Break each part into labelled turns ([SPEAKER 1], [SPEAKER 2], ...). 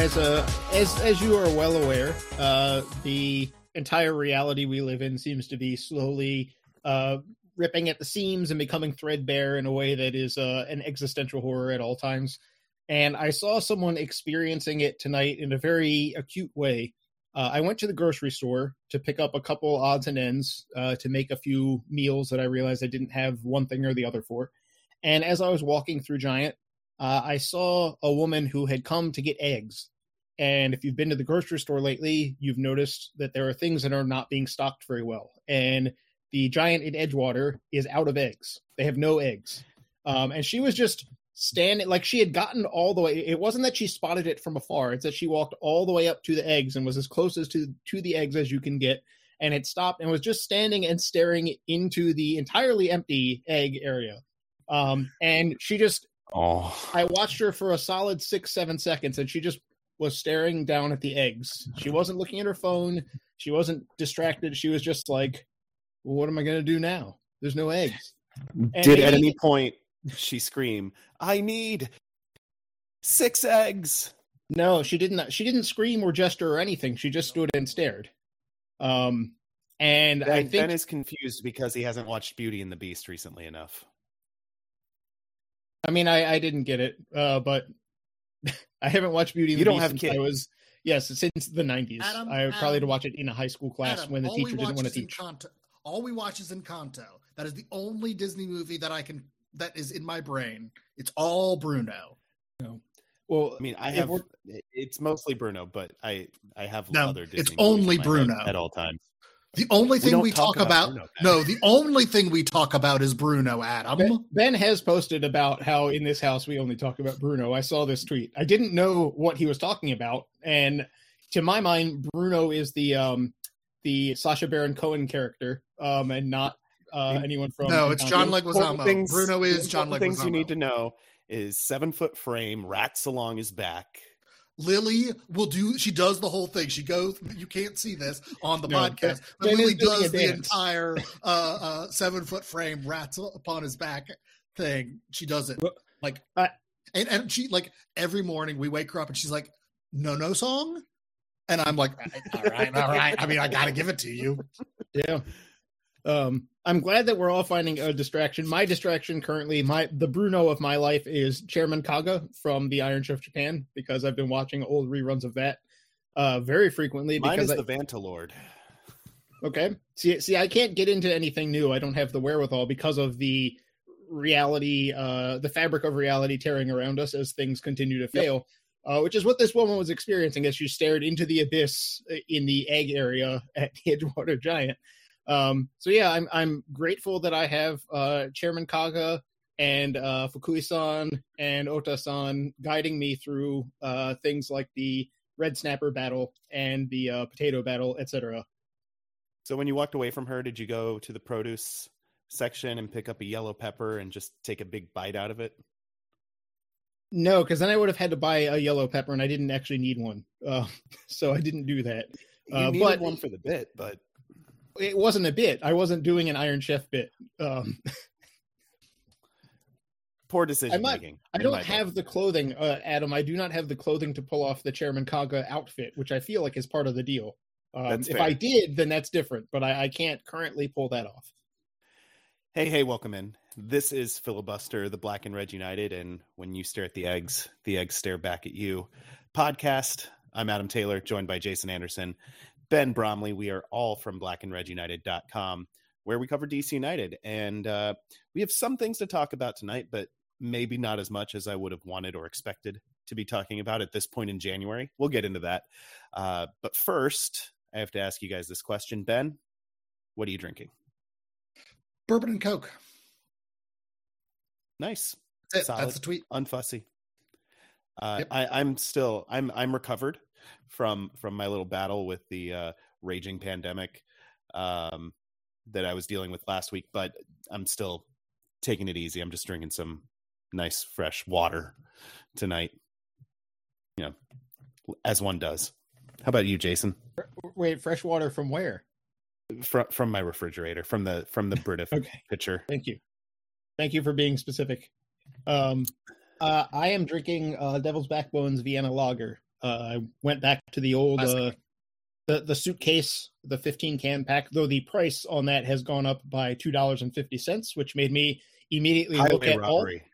[SPEAKER 1] Guys, uh, as as you are well aware, uh, the entire reality we live in seems to be slowly uh, ripping at the seams and becoming threadbare in a way that is uh, an existential horror at all times. And I saw someone experiencing it tonight in a very acute way. Uh, I went to the grocery store to pick up a couple odds and ends uh, to make a few meals that I realized I didn't have one thing or the other for. And as I was walking through Giant, uh, I saw a woman who had come to get eggs. And if you've been to the grocery store lately, you've noticed that there are things that are not being stocked very well. And the giant in Edgewater is out of eggs. They have no eggs. Um, and she was just standing like she had gotten all the way. It wasn't that she spotted it from afar. It's that she walked all the way up to the eggs and was as close as to to the eggs as you can get. And it stopped and was just standing and staring into the entirely empty egg area. Um, and she just,
[SPEAKER 2] oh,
[SPEAKER 1] I watched her for a solid six, seven seconds, and she just was staring down at the eggs. She wasn't looking at her phone. She wasn't distracted. She was just like, well, what am I going to do now? There's no eggs.
[SPEAKER 2] And Did at any point she scream, "I need six eggs"?
[SPEAKER 1] No, she didn't. She didn't scream or gesture or anything. She just stood and stared. Um, and
[SPEAKER 2] ben,
[SPEAKER 1] I think
[SPEAKER 2] Ben is confused because he hasn't watched Beauty and the Beast recently enough.
[SPEAKER 1] I mean, I, I didn't get it, uh, but I haven't watched Beauty and
[SPEAKER 2] you
[SPEAKER 1] the
[SPEAKER 2] don't
[SPEAKER 1] Beast
[SPEAKER 2] have
[SPEAKER 1] since
[SPEAKER 2] kids.
[SPEAKER 1] I was yes since the nineties. I
[SPEAKER 3] Adam,
[SPEAKER 1] probably had to watch it in a high school class
[SPEAKER 3] Adam,
[SPEAKER 1] when the
[SPEAKER 3] all
[SPEAKER 1] teacher
[SPEAKER 3] we
[SPEAKER 1] didn't want to
[SPEAKER 3] is
[SPEAKER 1] teach.
[SPEAKER 3] Kanto. All we watch is Encanto. That is the only Disney movie that I can that is in my brain. It's all Bruno. No.
[SPEAKER 1] Well,
[SPEAKER 2] I mean, I have it's mostly Bruno, but I I have
[SPEAKER 3] No,
[SPEAKER 2] other. Disney
[SPEAKER 3] it's
[SPEAKER 2] movies
[SPEAKER 3] only
[SPEAKER 2] in my head
[SPEAKER 3] Bruno.
[SPEAKER 2] at all times.
[SPEAKER 3] The only thing
[SPEAKER 2] don't
[SPEAKER 3] we,
[SPEAKER 2] talk
[SPEAKER 3] talk,
[SPEAKER 2] about
[SPEAKER 3] about, no, the only thing we talk about is Bruno, Adam.
[SPEAKER 1] Ben, Ben has posted about how in this house we only talk about Bruno. I saw this tweet. I didn't know what he was talking about, and to my mind, Bruno is the um the Sacha Baron Cohen character, um, and not uh, anyone from.
[SPEAKER 3] No, it's John
[SPEAKER 1] Encanto.
[SPEAKER 3] Leguizamo.
[SPEAKER 2] Important things-
[SPEAKER 3] Bruno is
[SPEAKER 2] the
[SPEAKER 3] John
[SPEAKER 2] important Things you need to know is seven foot frame, rats along his back.
[SPEAKER 3] Lily will do. She does the whole thing. She goes. You can't see this on the
[SPEAKER 1] No,
[SPEAKER 3] podcast, but Lily does the entire uh, uh, seven foot frame rats upon his back thing. She does it like,
[SPEAKER 1] I-
[SPEAKER 3] and and she like every morning we wake her up and she's like, "No, no song," and I'm like, "All right, all right." I mean, I got to give it to you.
[SPEAKER 1] Yeah. Um, I'm glad that we're all finding a distraction. My distraction currently, my the Bruno of my life is Chairman Kaga from the Iron Chef Japan because I've been watching old reruns of that uh very frequently
[SPEAKER 2] Mine
[SPEAKER 1] because
[SPEAKER 2] is
[SPEAKER 1] I,
[SPEAKER 2] the Vantalord.
[SPEAKER 1] Okay. See, see, I can't get into anything new. I don't have the wherewithal because of the reality, uh, the fabric of reality tearing around us as things continue to fail. Uh, which is what this woman was experiencing as she stared into the abyss uh, in the egg area at the Edgewater Giant. Um, so yeah, I'm I'm grateful that I have uh, Chairman Kaga and uh, Fukui-san and Ota-san guiding me through uh, things like the red snapper battle and the uh, potato battle, etc.
[SPEAKER 2] So when you walked away from her, did you go to the produce section and pick up a yellow pepper and just take a big bite out of it?
[SPEAKER 1] No, because then I would have had to buy a yellow pepper, and I didn't actually need one, uh, so I didn't do that.
[SPEAKER 2] You
[SPEAKER 1] Uh,
[SPEAKER 2] needed
[SPEAKER 1] but-
[SPEAKER 2] one for the bit, but
[SPEAKER 1] It wasn't a bit. I wasn't doing an Iron Chef bit. Um,
[SPEAKER 2] poor decision
[SPEAKER 1] might-
[SPEAKER 2] making.
[SPEAKER 1] I don't have the clothing, uh, Adam. I do not have the clothing to pull off the Chairman Kaga outfit, which I feel like is part of the deal. Um, if. I did, then that's different, but I, I can't currently pull that off.
[SPEAKER 2] Hey, hey, welcome in. This is Filibuster, the Black and Red United, and when you stare at the eggs, the eggs stare back at you. Podcast. I'm Adam Taylor, joined by Jason Anderson, Ben Bromley. We are all from blackandredunited.com, where we cover DC United. And uh, we have some things to talk about tonight, but maybe not as much as I would have wanted or expected to be talking about at this point in January. We'll get into that. Uh, but first, I have to ask you guys this question. Ben, what are you drinking?
[SPEAKER 3] Bourbon and Coke.
[SPEAKER 2] Nice.
[SPEAKER 3] That's, it. That's the tweet.
[SPEAKER 2] Unfussy. Uh, yep. I, I'm still I'm I'm recovered from from my little battle with the uh, raging pandemic um, that I was dealing with last week, but I'm still taking it easy. I'm just drinking some nice fresh water tonight. You know, as one does. How about you, Jason?
[SPEAKER 1] Wait, fresh water from where?
[SPEAKER 2] From from my refrigerator, from the from the Brita okay. pitcher.
[SPEAKER 1] Thank you, thank you for being specific. Um, uh, I am drinking uh, Devil's Backbones Vienna Lager. Uh, I went back to the old uh, the the suitcase, the 15 can pack. Though the price on that has gone up by two dollars and fifty cents, which made me immediately Highway look at robbery. all.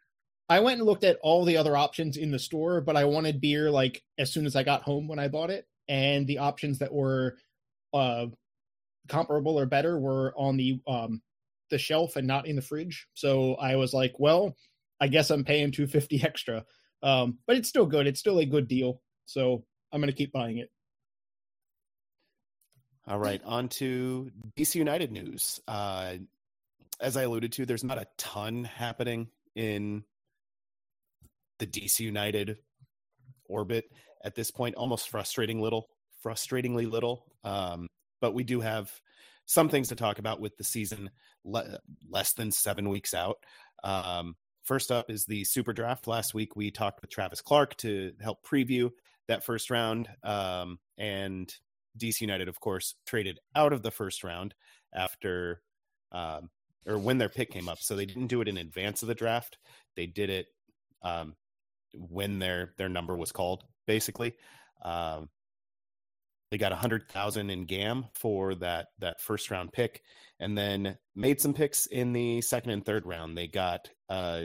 [SPEAKER 1] I went and looked at all the other options in the store, but I wanted beer like as soon as I got home when I bought it, and the options that were uh, comparable or better were on the um, the shelf and not in the fridge. So I was like, well, I guess I'm paying 250 extra. Um, but it's still good. It's still a good deal. So I'm going to keep buying it.
[SPEAKER 2] All right, on to DC United news. Uh, as I alluded to, there's not a ton happening in the DC United orbit at this point. Almost frustrating little, frustratingly little. Um, but we do have some things to talk about with the season le- less than seven weeks out. Um, first up is the super draft. Last week we talked with Travis Clark to help preview that first round. Um, and DC United, of course, traded out of the first round after um, or when their pick came up. So they didn't do it in advance of the draft. They did it um, when their their number was called, basically. Um, they got a hundred thousand in GAM for that that first round pick, and then made some picks in the second and third round. They got uh,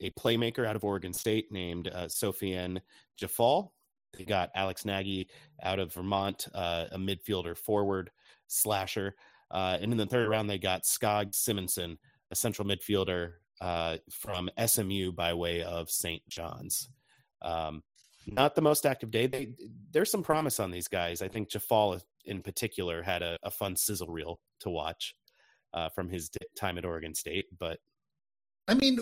[SPEAKER 2] a playmaker out of Oregon State named uh, Sofiane Djeffal. They got Alex Nagy out of Vermont, uh, a midfielder forward slasher. Uh, and in the third round, they got Skage Simonsen, a central midfielder uh, from SMU by way of St. John's. Um, not the most active day. They, there's some promise on these guys. I think Djeffal in particular had a, a fun sizzle reel to watch uh, from his time at Oregon State. But
[SPEAKER 3] I mean,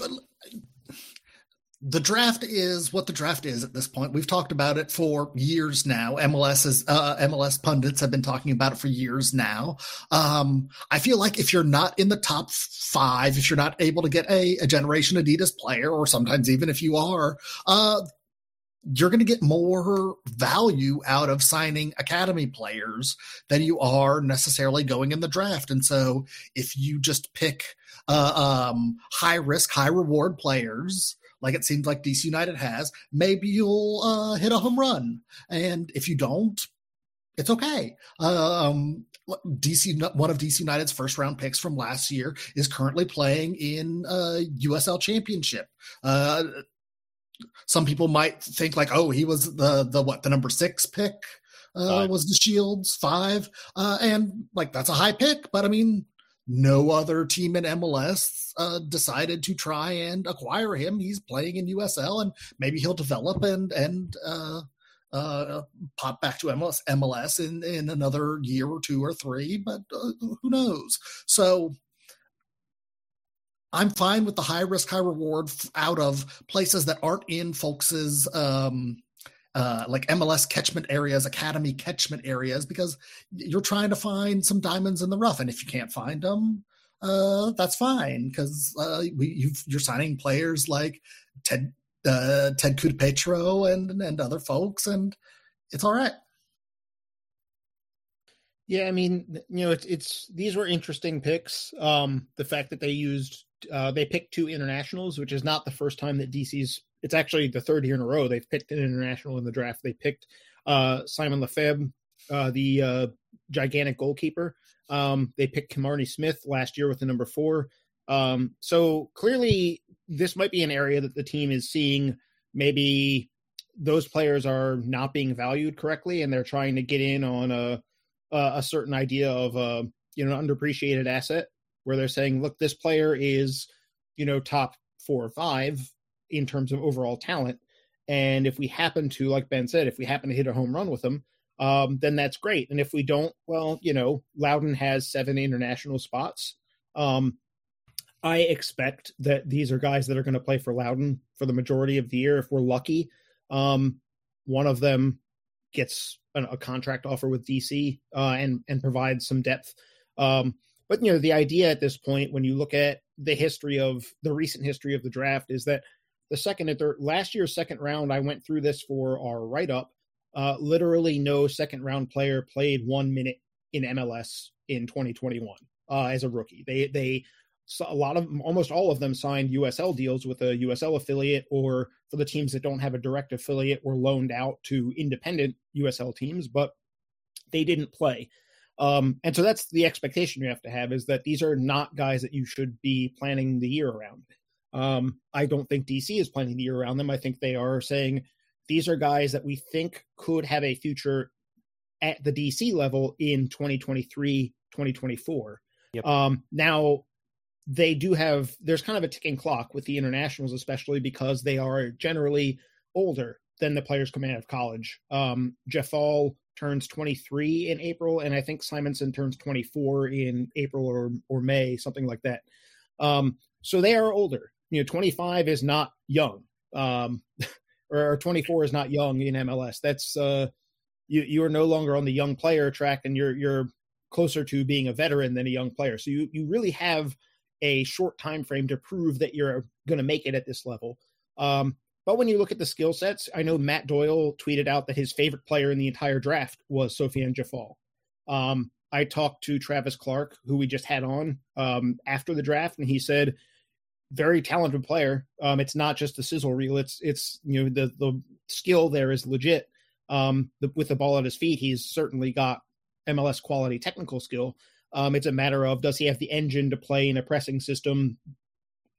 [SPEAKER 3] the draft is what the draft is at this point. We've talked about it for years now. MLS is uh, MLS pundits have been talking about it for years now. Um, I feel like if you're not in the top five, if you're not able to get a, a Generation Adidas player, or sometimes even if you are, uh, you're going to get more value out of signing academy players than you are necessarily going in the draft. And so if you just pick uh, um, high risk, high reward players, like it seems like DC United has, maybe you'll uh, hit a home run. And if you don't, it's okay. Um, DC, one of DC United's first round picks from last year, is currently playing in uh, USL Championship. Uh, some people might think like, oh, he was the the what the number six pick uh, was DeShields five, uh, and like that's a high pick, but I mean no other team in MLS uh, decided to try and acquire him. He's playing in USL, and maybe he'll develop and and uh, uh, pop back to MLS, MLS in in another year or two or three. But uh, who knows? So. I'm fine with the high risk, high reward out of places that aren't in folks's um, uh, like MLS catchment areas, academy catchment areas, because you're trying to find some diamonds in the rough. And if you can't find them, uh, that's fine because uh, you are signing players like Ted uh, Ted Petro and and other folks, and it's all right.
[SPEAKER 1] Yeah, I mean, you know, it's it's these were interesting picks. Um, the fact that they used uh, they picked two internationals, which is not the first time that DC's it's actually the third year in a row they've picked an international in the draft. They picked uh, Simon Lefebvre, uh, the uh, gigantic goalkeeper. Um, they picked Kimarni Smith last year with the number four. Um, so clearly, this might be an area that the team is seeing. Maybe those players are not being valued correctly, and they're trying to get in on a a certain idea of a you know underappreciated asset, where they're saying, look, this player is you know top four or five in terms of overall talent. And if we happen to, like Ben said, if we happen to hit a home run with them, um, then that's great. And if we don't, well, you know, Loudoun has seven international spots. Um, I expect that these are guys that are going to play for Loudoun for the majority of the year. If we're lucky, um, one of them gets a, a contract offer with DC uh, and and provides some depth. Um, but you know, the idea at this point, when you look at the history of the recent history of the draft, is that the second and third last year's second round, I went through this for our write up. Uh, literally, no second round player played one minute in MLS in 2021 uh, as a rookie. They they a lot of almost all of them signed USL deals with a USL affiliate, or for the teams that don't have a direct affiliate, were loaned out to independent USL teams, but they didn't play. Um, and so that's the expectation you have to have is that these are not guys that you should be planning the year around. Um, I don't think DC is planning the year around them. I think they are saying these are guys that we think could have a future at the DC level in 2023, 2024. Yep. Um, now, they do have, there's kind of a ticking clock with the internationals, especially because they are generally older than the players coming out of college. Um, Djeffal turns 23 in April, and I think Simonsen turns 24 in April or or May, something like that. Um, so they are older. You know, 25 is not young, um, or 24 is not young in MLS. That's uh, you you are no longer on the young player track, and you're you're closer to being a veteran than a young player. So you you really have a short time frame to prove that you're going to make it at this level. Um, but when you look at the skill sets, I know Matt Doyle tweeted out that his favorite player in the entire draft was Sofiane Djeffal. Um, I talked to Travis Clark, who we just had on um, after the draft, and he said, "Very talented player. Um, it's not just the sizzle reel. It's it's you know the the skill there is legit. Um, the, with the ball at his feet, he's certainly got MLS quality technical skill. Um, it's a matter of does he have the engine to play in a pressing system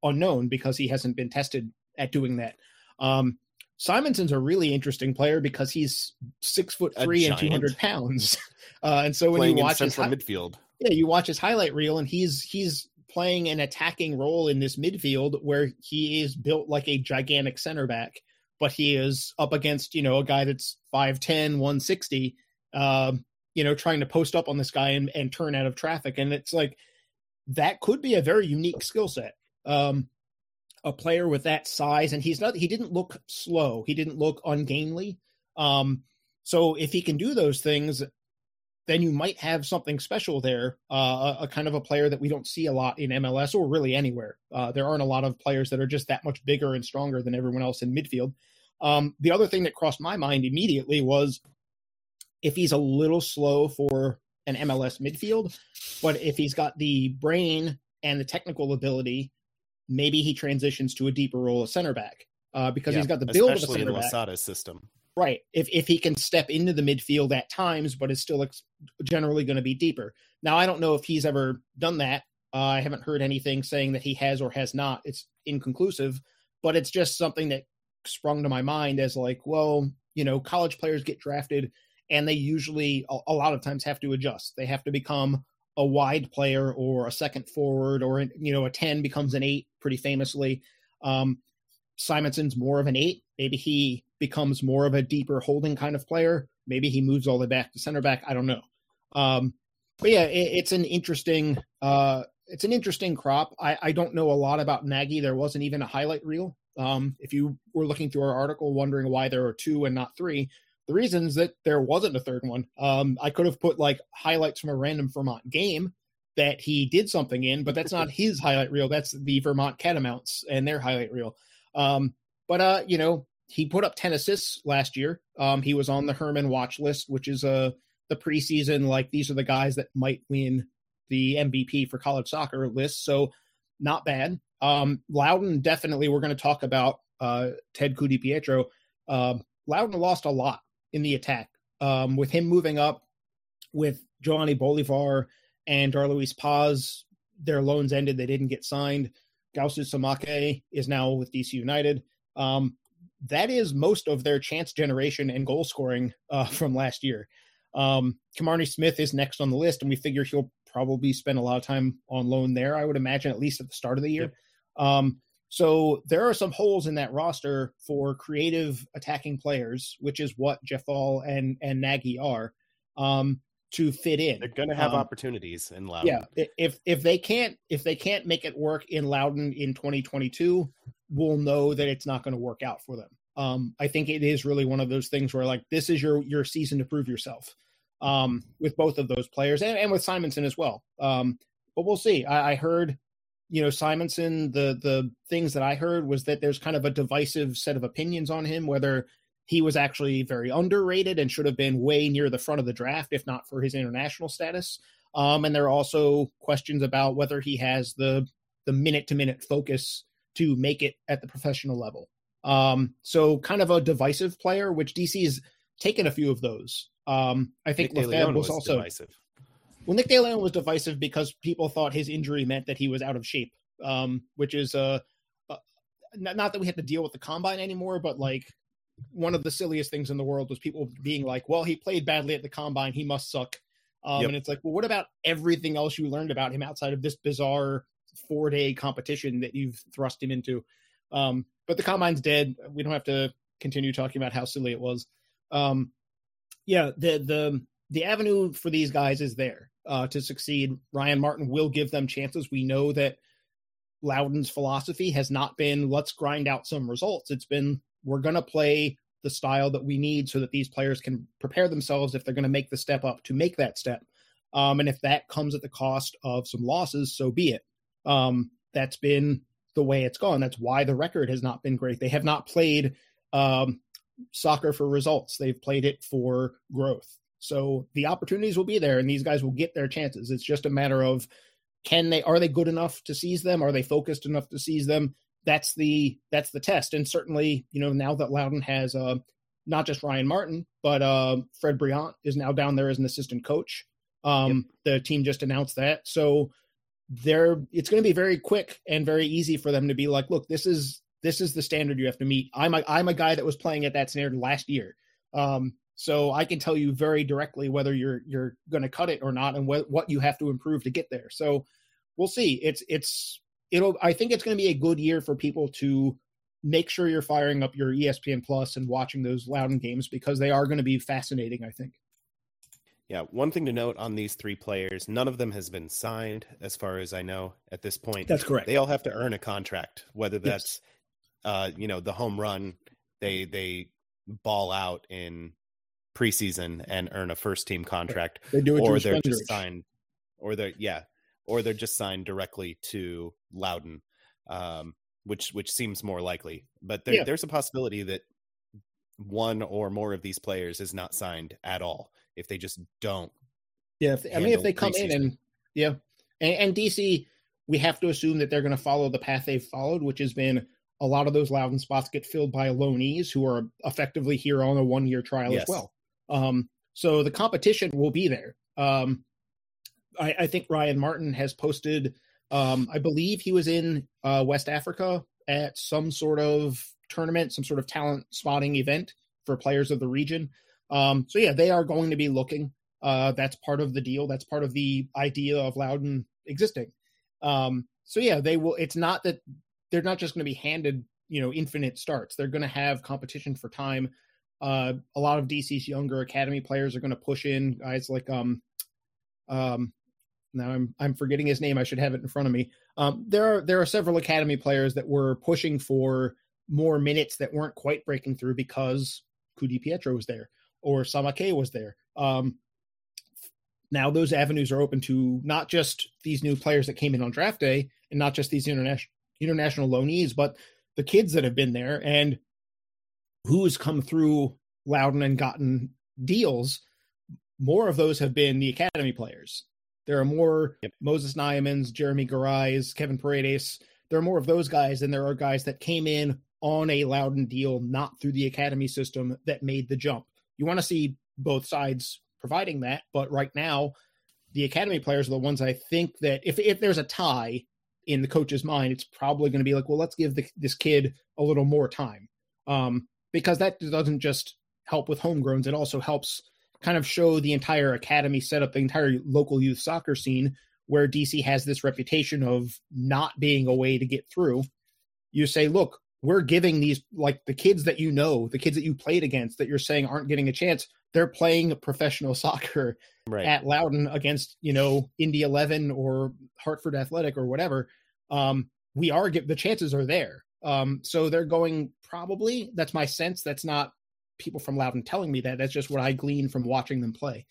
[SPEAKER 1] unknown because he hasn't been tested at doing that. Um, Simonsen's a really interesting player because he's six foot three and two hundred pounds, uh, and so when
[SPEAKER 2] playing
[SPEAKER 1] you watch
[SPEAKER 2] central
[SPEAKER 1] his
[SPEAKER 2] midfield,
[SPEAKER 1] yeah, you watch his highlight reel, and he's he's playing an attacking role in this midfield where he is built like a gigantic center back, but he is up against you know a guy that's 5'10", 160, um, you know, trying to post up on this guy and, and turn out of traffic, and it's like that could be a very unique skill set. Um, a player with that size, and he's not. He didn't look slow. He didn't look ungainly. Um, so if he can do those things, then you might have something special there. Uh, a, a, kind of a player that we don't see a lot in MLS or really anywhere. Uh, there aren't a lot of players that are just that much bigger and stronger than everyone else in midfield. Um, the other thing that crossed my mind immediately was if he's a little slow for an MLS midfield, but if he's got the brain and the technical ability maybe he transitions to a deeper role of center back uh, because yeah, he's got the build of a center
[SPEAKER 2] in
[SPEAKER 1] back.
[SPEAKER 2] Losada's system.
[SPEAKER 1] Right. If if he can step into the midfield at times, but is still ex- generally going to be deeper. Now, I don't know if he's ever done that. Uh, I haven't heard anything saying that he has or has not. It's inconclusive, but it's just something that sprung to my mind as like, well, you know, college players get drafted and they usually a, a lot of times have to adjust. They have to become a wide player or a second forward or you know a 10 becomes an 8 pretty famously um, simonsen's more of an 8 maybe he becomes more of a deeper holding kind of player maybe he moves all the way back to center back i don't know um, but yeah it, it's an interesting uh, it's an interesting crop I, I don't know a lot about nagy there wasn't even a highlight reel um, if you were looking through our article wondering why there are two and not three the reason is that there wasn't a third one. Um, I could have put like highlights from a random Vermont game that he did something in, but that's not his highlight reel. That's the Vermont Catamounts and their highlight reel. Um, but uh, you know, he put up ten assists last year. Um, he was on the Hermann watch list, which is uh the preseason like these are the guys that might win the MVP for college soccer list. So not bad. Um, Loudoun definitely. We're going to talk about uh, Ted Ku-DiPietro. Um, Loudoun lost a lot in the attack. Um, with him moving up, with Johnny Bolivar and Darluis Paz, their loans ended. They didn't get signed. Gaoussou Samake is now with DC United. Um, that is most of their chance generation and goal scoring uh, from last year. Um, Kimarni Smith is next on the list, and we figure he'll probably spend a lot of time on loan there. I would imagine at least at the start of the year. Yep. Um, So there are some holes in that roster for creative attacking players, which is what Djeffal and and Nagy are. Um, to fit in.
[SPEAKER 2] They're going to have
[SPEAKER 1] Um,
[SPEAKER 2] opportunities in Loudoun.
[SPEAKER 1] Yeah, if if they can't if they can't make it work in Loudoun in 2022, we'll know that it's not going to work out for them. Um, I think it is really one of those things where like this is your your season to prove yourself um, with both of those players and, and with Simonsen as well. Um, but we'll see. I, I heard, you know, Simonsen. The the things that I heard was that there's kind of a divisive set of opinions on him, whether he was actually very underrated and should have been way near the front of the draft, if not for his international status. Um, and there are also questions about whether he has the the minute to minute focus to make it at the professional level. Um, so kind of a divisive player, which DC has taken a few of those. Um, I think
[SPEAKER 2] Nick
[SPEAKER 1] Lefebvre was,
[SPEAKER 2] was
[SPEAKER 1] also
[SPEAKER 2] divisive.
[SPEAKER 1] well, Nick DeLeon was divisive because people thought his injury meant that he was out of shape, um, which is uh, uh, not, not that we had to deal with the combine anymore, but like one of the silliest things in the world was people being like, "Well, he played badly at the combine, he must suck," um,
[SPEAKER 2] Yep.
[SPEAKER 1] and it's like, well, what about everything else you learned about him outside of this bizarre four day competition that you've thrust him into? Um, but the combine's dead. We don't have to continue talking about how silly it was. Um, yeah, the the the avenue for these guys is there uh, to succeed. Ryan Martin will give them chances. We know that Loudoun's philosophy has not been let's grind out some results. It's been we're going to play the style that we need so that these players can prepare themselves if they're going to make the step up to make that step. Um, and if that comes at the cost of some losses, so be it. Um, that's been the way it's gone. That's why the record has not been great. They have not played um, soccer for results. They've played it for growth. So the opportunities will be there, and these guys will get their chances. It's just a matter of can they are they good enough to seize them? Are they focused enough to seize them? That's the that's the test. And certainly, you know, now that Loudoun has uh, not just Ryan Martin, but uh, Fred Brillant is now down there as an assistant coach. Um, The team just announced that, so they're it's going to be very quick and very easy for them to be like, look, this is this is the standard you have to meet. I'm a I'm a guy that was playing at that standard last year. Um, so I can tell you very directly whether you're you're going to cut it or not, and wh- what you have to improve to get there. So we'll see. It's it's it'll. I think it's going to be a good year for people to make sure you're firing up your ESPN Plus and watching those Loudoun games because they are going to be fascinating. I think.
[SPEAKER 2] Yeah, one thing to note on these three players, none of them has been signed, as far as I know at this point.
[SPEAKER 1] That's correct.
[SPEAKER 2] They all have to earn a contract, whether
[SPEAKER 1] Yes.
[SPEAKER 2] that's, uh, you know, the home run, they they ball out in preseason and earn a first team contract,
[SPEAKER 1] They do it.
[SPEAKER 2] or they're just signed, or they're yeah, or they're just signed directly to Loudoun, um, which which seems more likely. But there,
[SPEAKER 1] Yeah.
[SPEAKER 2] there's a possibility that one or more of these players is not signed at all if they just don't
[SPEAKER 1] Yeah, if, I mean, if they come in and yeah, and, and DC, we have to assume that they're going to follow the path they've followed, which has been a lot of those Loudoun spots get filled by loanees who are effectively here on a one year trial
[SPEAKER 2] Yes.
[SPEAKER 1] as well. Um, so the competition will be there. Um, I, I think Ryan Martin has posted. Um, I believe he was in uh, West Africa at some sort of tournament, some sort of talent spotting event for players of the region. Um, so yeah, they are going to be looking. Uh, that's part of the deal. That's part of the idea of Loudoun existing. Um, so yeah, they will. It's not that they're not just going to be handed, you know, infinite starts. They're going to have competition for time. Uh, a lot of DC's younger academy players are going to push in guys like um, um, now I'm I'm forgetting his name. I should have it in front of me. Um, there are there are several academy players that were pushing for more minutes that weren't quite breaking through because Ku-DiPietro was there or Samake was there. Um, now those avenues are open to not just these new players that came in on draft day and not just these international international loanees, but the kids that have been there and who's come through Loudoun and gotten deals. More of those have been the academy players. There are more
[SPEAKER 2] Yep.
[SPEAKER 1] Moses Nyemans, Jeremy Garays, Kevin Paredes. There are more of those guys than there are guys that came in on a Loudoun deal, not through the academy system, that made the jump. You want to see both sides providing that, but right now, the academy players are the ones I think that if if there's a tie in the coach's mind, it's probably going to be like, well, let's give the, this kid a little more time, um, because that doesn't just help with homegrowns; it also helps kind of show the entire academy setup, the entire local youth soccer scene, where DC has this reputation of not being a way to get through. you say, look, we're giving these like the kids that you know, the kids that you played against that you're saying aren't getting a chance. They're playing professional soccer
[SPEAKER 2] Right.
[SPEAKER 1] at Loudoun against you know Indy Eleven or Hartford Athletic or whatever. Um, we are get the chances are there. Um, so they're going probably. That's my sense. That's not people from Loudoun telling me that. That's just what I glean from watching them play.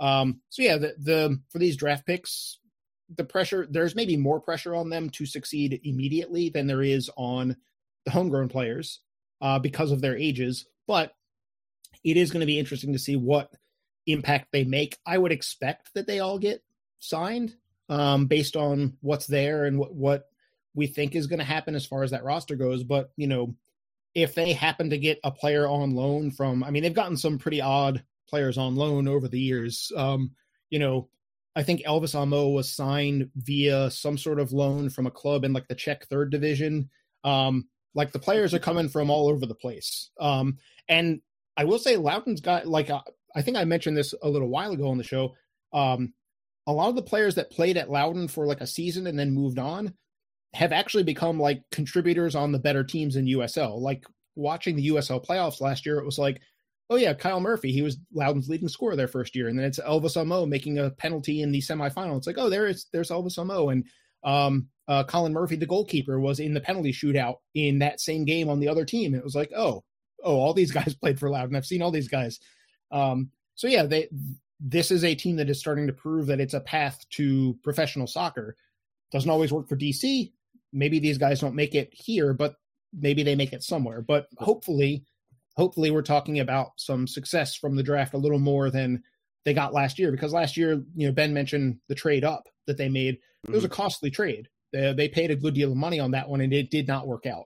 [SPEAKER 1] Um, so yeah, the, the for these draft picks, the pressure there's maybe more pressure on them to succeed immediately than there is on the homegrown players uh, because of their ages. But it is going to be interesting to see what impact they make. I would expect that they all get signed um, based on what's there and what what we think is going to happen as far as that roster goes. But you know, if they happen to get a player on loan from, I mean, they've gotten some pretty odd players on loan over the years. Um, you know, I think Elvis Amoh was signed via some sort of loan from a club in like the Czech third division. Um, like the players are coming from all over the place. Um, and I will say Loudoun's got like uh, I think I mentioned this a little while ago on the show. Um, a lot of the players that played at Loudoun for like a season and then moved on have actually become like contributors on the better teams in USL. Like watching the USL playoffs last year, it was like, oh yeah, Kyle Murphy, he was Loudoun's leading scorer their first year, and then it's Elvis Amoh making a penalty in the semifinal. It's like, oh, there is there's Elvis Amoh, and um, uh, Colin Murphy, the goalkeeper, was in the penalty shootout in that same game on the other team. It was like, oh, oh, all these guys played for Loudoun. I've seen all these guys. Um, so yeah, they this is a team that is starting to prove that it's a path to professional soccer. Doesn't always work for DC. Maybe these guys don't make it here, but maybe they make it somewhere. But hopefully, hopefully we're talking about some success from the draft a little more than they got last year because last year, you know, Ben mentioned the trade up that they made. It was a costly trade. They, they paid a good deal of money on that one, and it did not work out.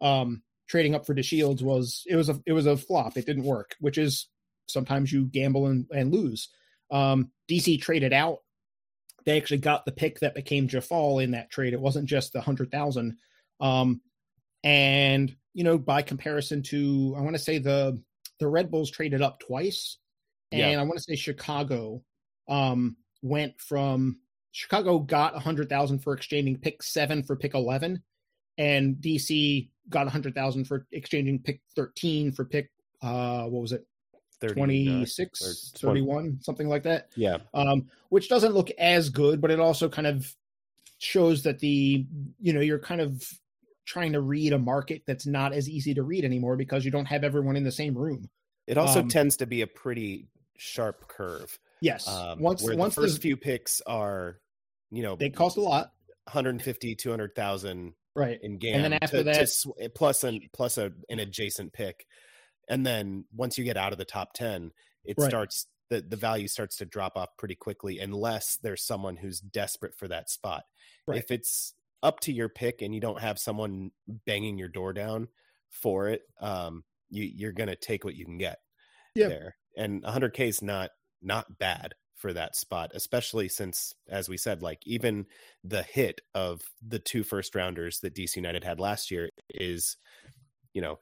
[SPEAKER 1] Um, trading up for DeShields was it was a it was a flop. It didn't work, which is sometimes you gamble and, and lose. Um, DC traded out. They actually got the pick that became Djeffal in that trade. It wasn't just the hundred thousand. Um, and you know, by comparison to, I want to say the the Red Bulls traded up twice, and
[SPEAKER 2] Yeah.
[SPEAKER 1] I want to say Chicago um, went from Chicago got a hundred thousand for exchanging pick seven for pick eleven, and DC got a hundred thousand for exchanging pick thirteen for pick uh what was it
[SPEAKER 2] 39
[SPEAKER 1] 26
[SPEAKER 2] or
[SPEAKER 1] 31 something like that
[SPEAKER 2] Yeah.
[SPEAKER 1] um, which doesn't look as good, but it also kind of shows that the you know you're kind of trying to read a market that's not as easy to read anymore because you don't have everyone in the same room.
[SPEAKER 2] It also
[SPEAKER 1] Um,
[SPEAKER 2] tends to be a pretty sharp curve.
[SPEAKER 1] Yes,
[SPEAKER 2] Um,
[SPEAKER 1] once once
[SPEAKER 2] the first
[SPEAKER 1] the,
[SPEAKER 2] few picks are, you know,
[SPEAKER 1] they cost a lot,
[SPEAKER 2] 150, 200,000
[SPEAKER 1] right?
[SPEAKER 2] in GAM.
[SPEAKER 1] And then after
[SPEAKER 2] to,
[SPEAKER 1] that-
[SPEAKER 2] to plus an plus a, an adjacent pick, and then once you get out of the top ten, it
[SPEAKER 1] Right.
[SPEAKER 2] starts the the value starts to drop off pretty quickly unless there's someone who's desperate for that spot.
[SPEAKER 1] Right.
[SPEAKER 2] If it's up to your pick and you don't have someone banging your door down for it, um, you you're gonna take what you can get
[SPEAKER 1] Yeah.
[SPEAKER 2] there. And 100k is not not bad for that spot, especially since, as we said, like even the hit of the two first rounders that DC United had last year is, you know,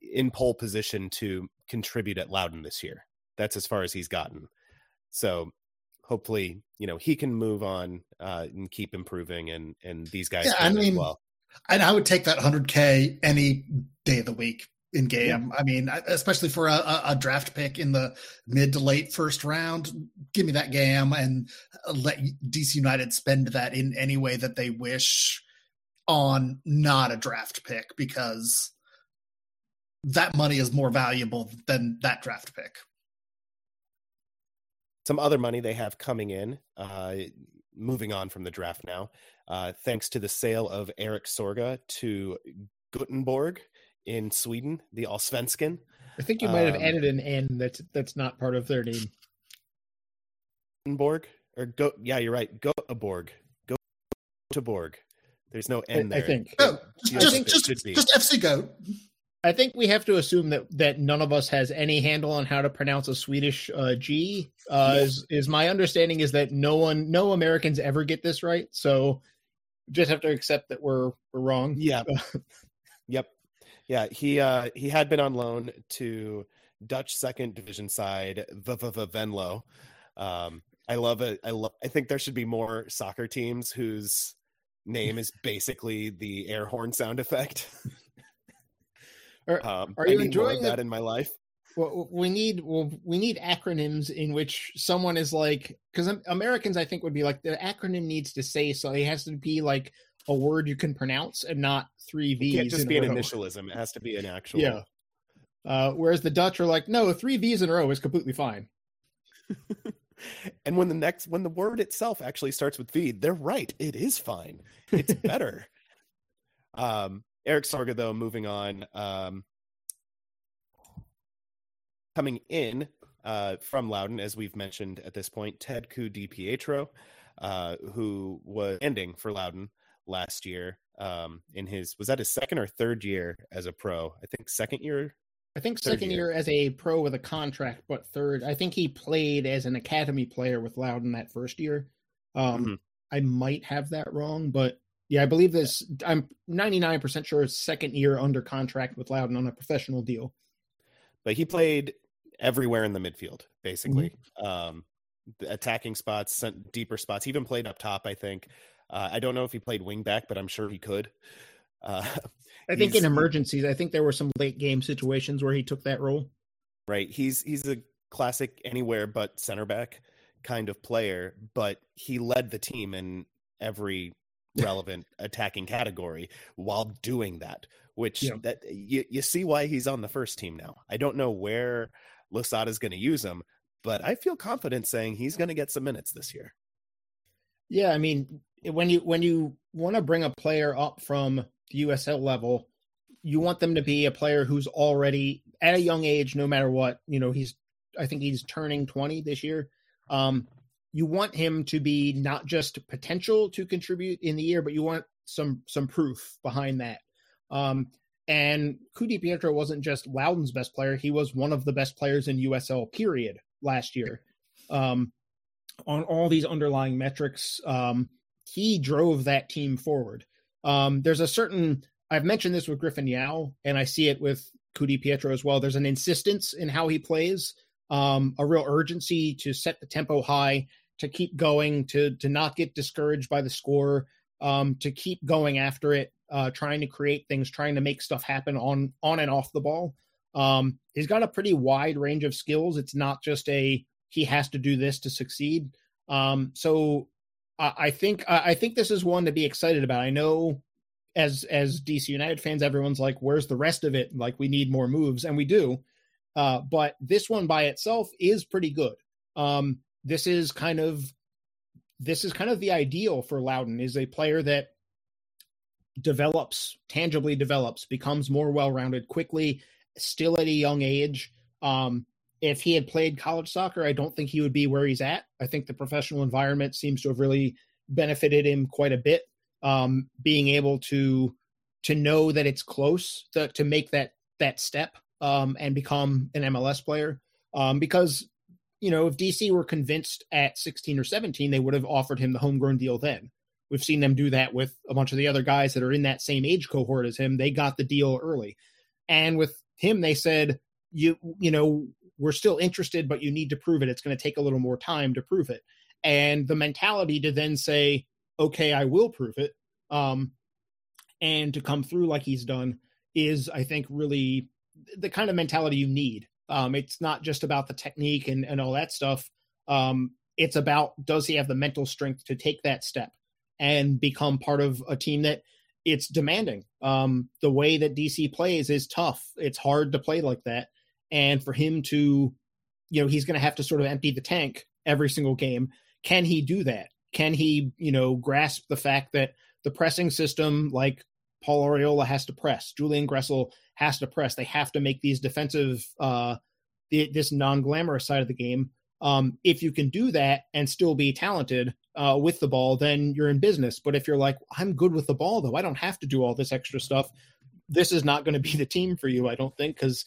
[SPEAKER 2] in pole position to contribute at Loudoun this year. That's as far as he's gotten. So hopefully, you know, he can move on uh, and keep improving, and and these guys
[SPEAKER 3] Yeah, I mean,
[SPEAKER 2] well.
[SPEAKER 3] And I would take that 100K any day of the week in GAM. I mean, especially for a, a, draft pick in the mid to late first round, give me that GAM and let DC United spend that in any way that they wish on not a draft pick because that money is more valuable than that draft pick.
[SPEAKER 2] some other money they have coming in. Uh, moving on from the draft now, uh, thanks to the sale of Erik Sorga to Gothenburg in Sweden, the Allsvenskan.
[SPEAKER 1] I think you might have
[SPEAKER 2] Um,
[SPEAKER 1] added an N that's that's not part of their name.
[SPEAKER 2] Gothenburg or go? Yeah, you're right. Gothenburg. Gothenburg. There's no
[SPEAKER 1] I,
[SPEAKER 2] N
[SPEAKER 1] I
[SPEAKER 2] there.
[SPEAKER 1] I think.
[SPEAKER 3] No,
[SPEAKER 2] It
[SPEAKER 3] just
[SPEAKER 2] feels like
[SPEAKER 3] just
[SPEAKER 2] there
[SPEAKER 3] just,
[SPEAKER 2] should be.
[SPEAKER 3] just FC Goat.
[SPEAKER 1] I think we have to assume that that none of us has any handle on how to pronounce a Swedish uh, G. Uh, is, is my understanding is that no one, no Americans ever get this right. So just have to accept that we're we're wrong.
[SPEAKER 2] Yeah. Yeah, he uh he had been on loan to Dutch second division side V- V- V- Venlo. Um I love it. I love I think there should be more soccer teams whose name is basically the air horn sound effect.
[SPEAKER 1] Are, um, are you enjoying
[SPEAKER 2] that in my life?
[SPEAKER 1] Well, we need well, we need acronyms in which someone is like because Americans, I think, would be like the acronym needs to say so. It has to be like a word you can pronounce and not three V's.
[SPEAKER 2] It can't just be an initialism. It has to be an actual.
[SPEAKER 1] Yeah. Uh, whereas the Dutch are like, no, three V's in a row is completely fine.
[SPEAKER 2] and when the next when the word itself actually starts with V, they're right. It is fine. It's better. um, Erik Sorga, though, moving on. Um, coming in uh, from Loudoun, as we've mentioned at this point, Ted Ku DiPietro, uh, who was ending for Loudoun last year um, in his was that his second or third year as a pro? I think second year.
[SPEAKER 1] I think second year. year. as a pro with a contract, but third. I think he played as an academy player with Loudoun that first year. Um, mm-hmm. I might have that wrong, but yeah, I believe this. I'm 99% sure it's second year under contract with Loudoun on a professional deal.
[SPEAKER 2] But he played everywhere in the midfield, basically. Mm-hmm. Um, attacking spots, deeper spots. He even played up top, I think. Uh, I don't know if he played wingback, but I'm sure he could. Uh,
[SPEAKER 1] I think in emergencies, I think there were some late game situations where he took that role.
[SPEAKER 2] Right. He's he's a classic anywhere but center back kind of player, but he led the team in every relevant attacking category while doing that. Which yeah. that you you see why he's on the first team now. I don't know where Losada is going to use him, but I feel confident saying he's going to get some minutes this year.
[SPEAKER 1] Yeah, I mean, when you when you want to bring a player up from the USL level, you want them to be a player who's already at a young age, no matter what. You know, he's I think he's turning 20 this year. Um, you want him to be not just potential to contribute in the year, but you want some some proof behind that. Um, and Ku-DiPietro wasn't just Loudoun's best player; he was one of the best players in USL period last year. Um, on all these underlying metrics, um, he drove that team forward. Um, there's a certain I've mentioned this with Griffin Yow, and I see it with Ku-DiPietro as well. There's an insistence in how he plays, um, a real urgency to set the tempo high, to keep going, to to not get discouraged by the score, um, to keep going after it, uh, trying to create things, trying to make stuff happen on on and off the ball. Um, he's got a pretty wide range of skills. It's not just a he has to do this to succeed. Um, so I, think I think this is one to be excited about. I know as as DC United fans, everyone's like, "Where's the rest of it?" Like we need more moves, and we do. Uh, but this one by itself is pretty good. Um, this is kind of this is kind of the ideal for Loudoun is a player that develops tangibly develops becomes more well-rounded quickly still at a young age um, if he had played college soccer, I don't think he would be where he's at. I think the professional environment seems to have really benefited him quite a bit. Um, being able to to know that it's close to, to make that that step um, and become an MLS player. Um, because you know, if DC were convinced at 16 or 17, they would have offered him the homegrown deal then. We've seen them do that with a bunch of the other guys that are in that same age cohort as him. They got the deal early. And with him, they said, you you know we're still interested, but you need to prove it. It's going to take a little more time to prove it. And the mentality to then say, okay, I will prove it, um, and to come through like he's done is, I think, really the kind of mentality you need. Um, it's not just about the technique and, and all that stuff. Um, it's about does he have the mental strength to take that step and become part of a team that it's demanding. Um, the way that DC plays is tough. It's hard to play like that and for him to you know he's going to have to sort of empty the tank every single game. Can he do that? Can he you know grasp the fact that the pressing system like paul arriola has to press julian gressel has to press they have to make these defensive uh the, this non-glamorous side of the game um if you can do that and still be talented uh with the ball then you're in business. But if you're like i'm good with the ball though. I don't have to do all this extra stuff. This is not going to be the team for you i don't think because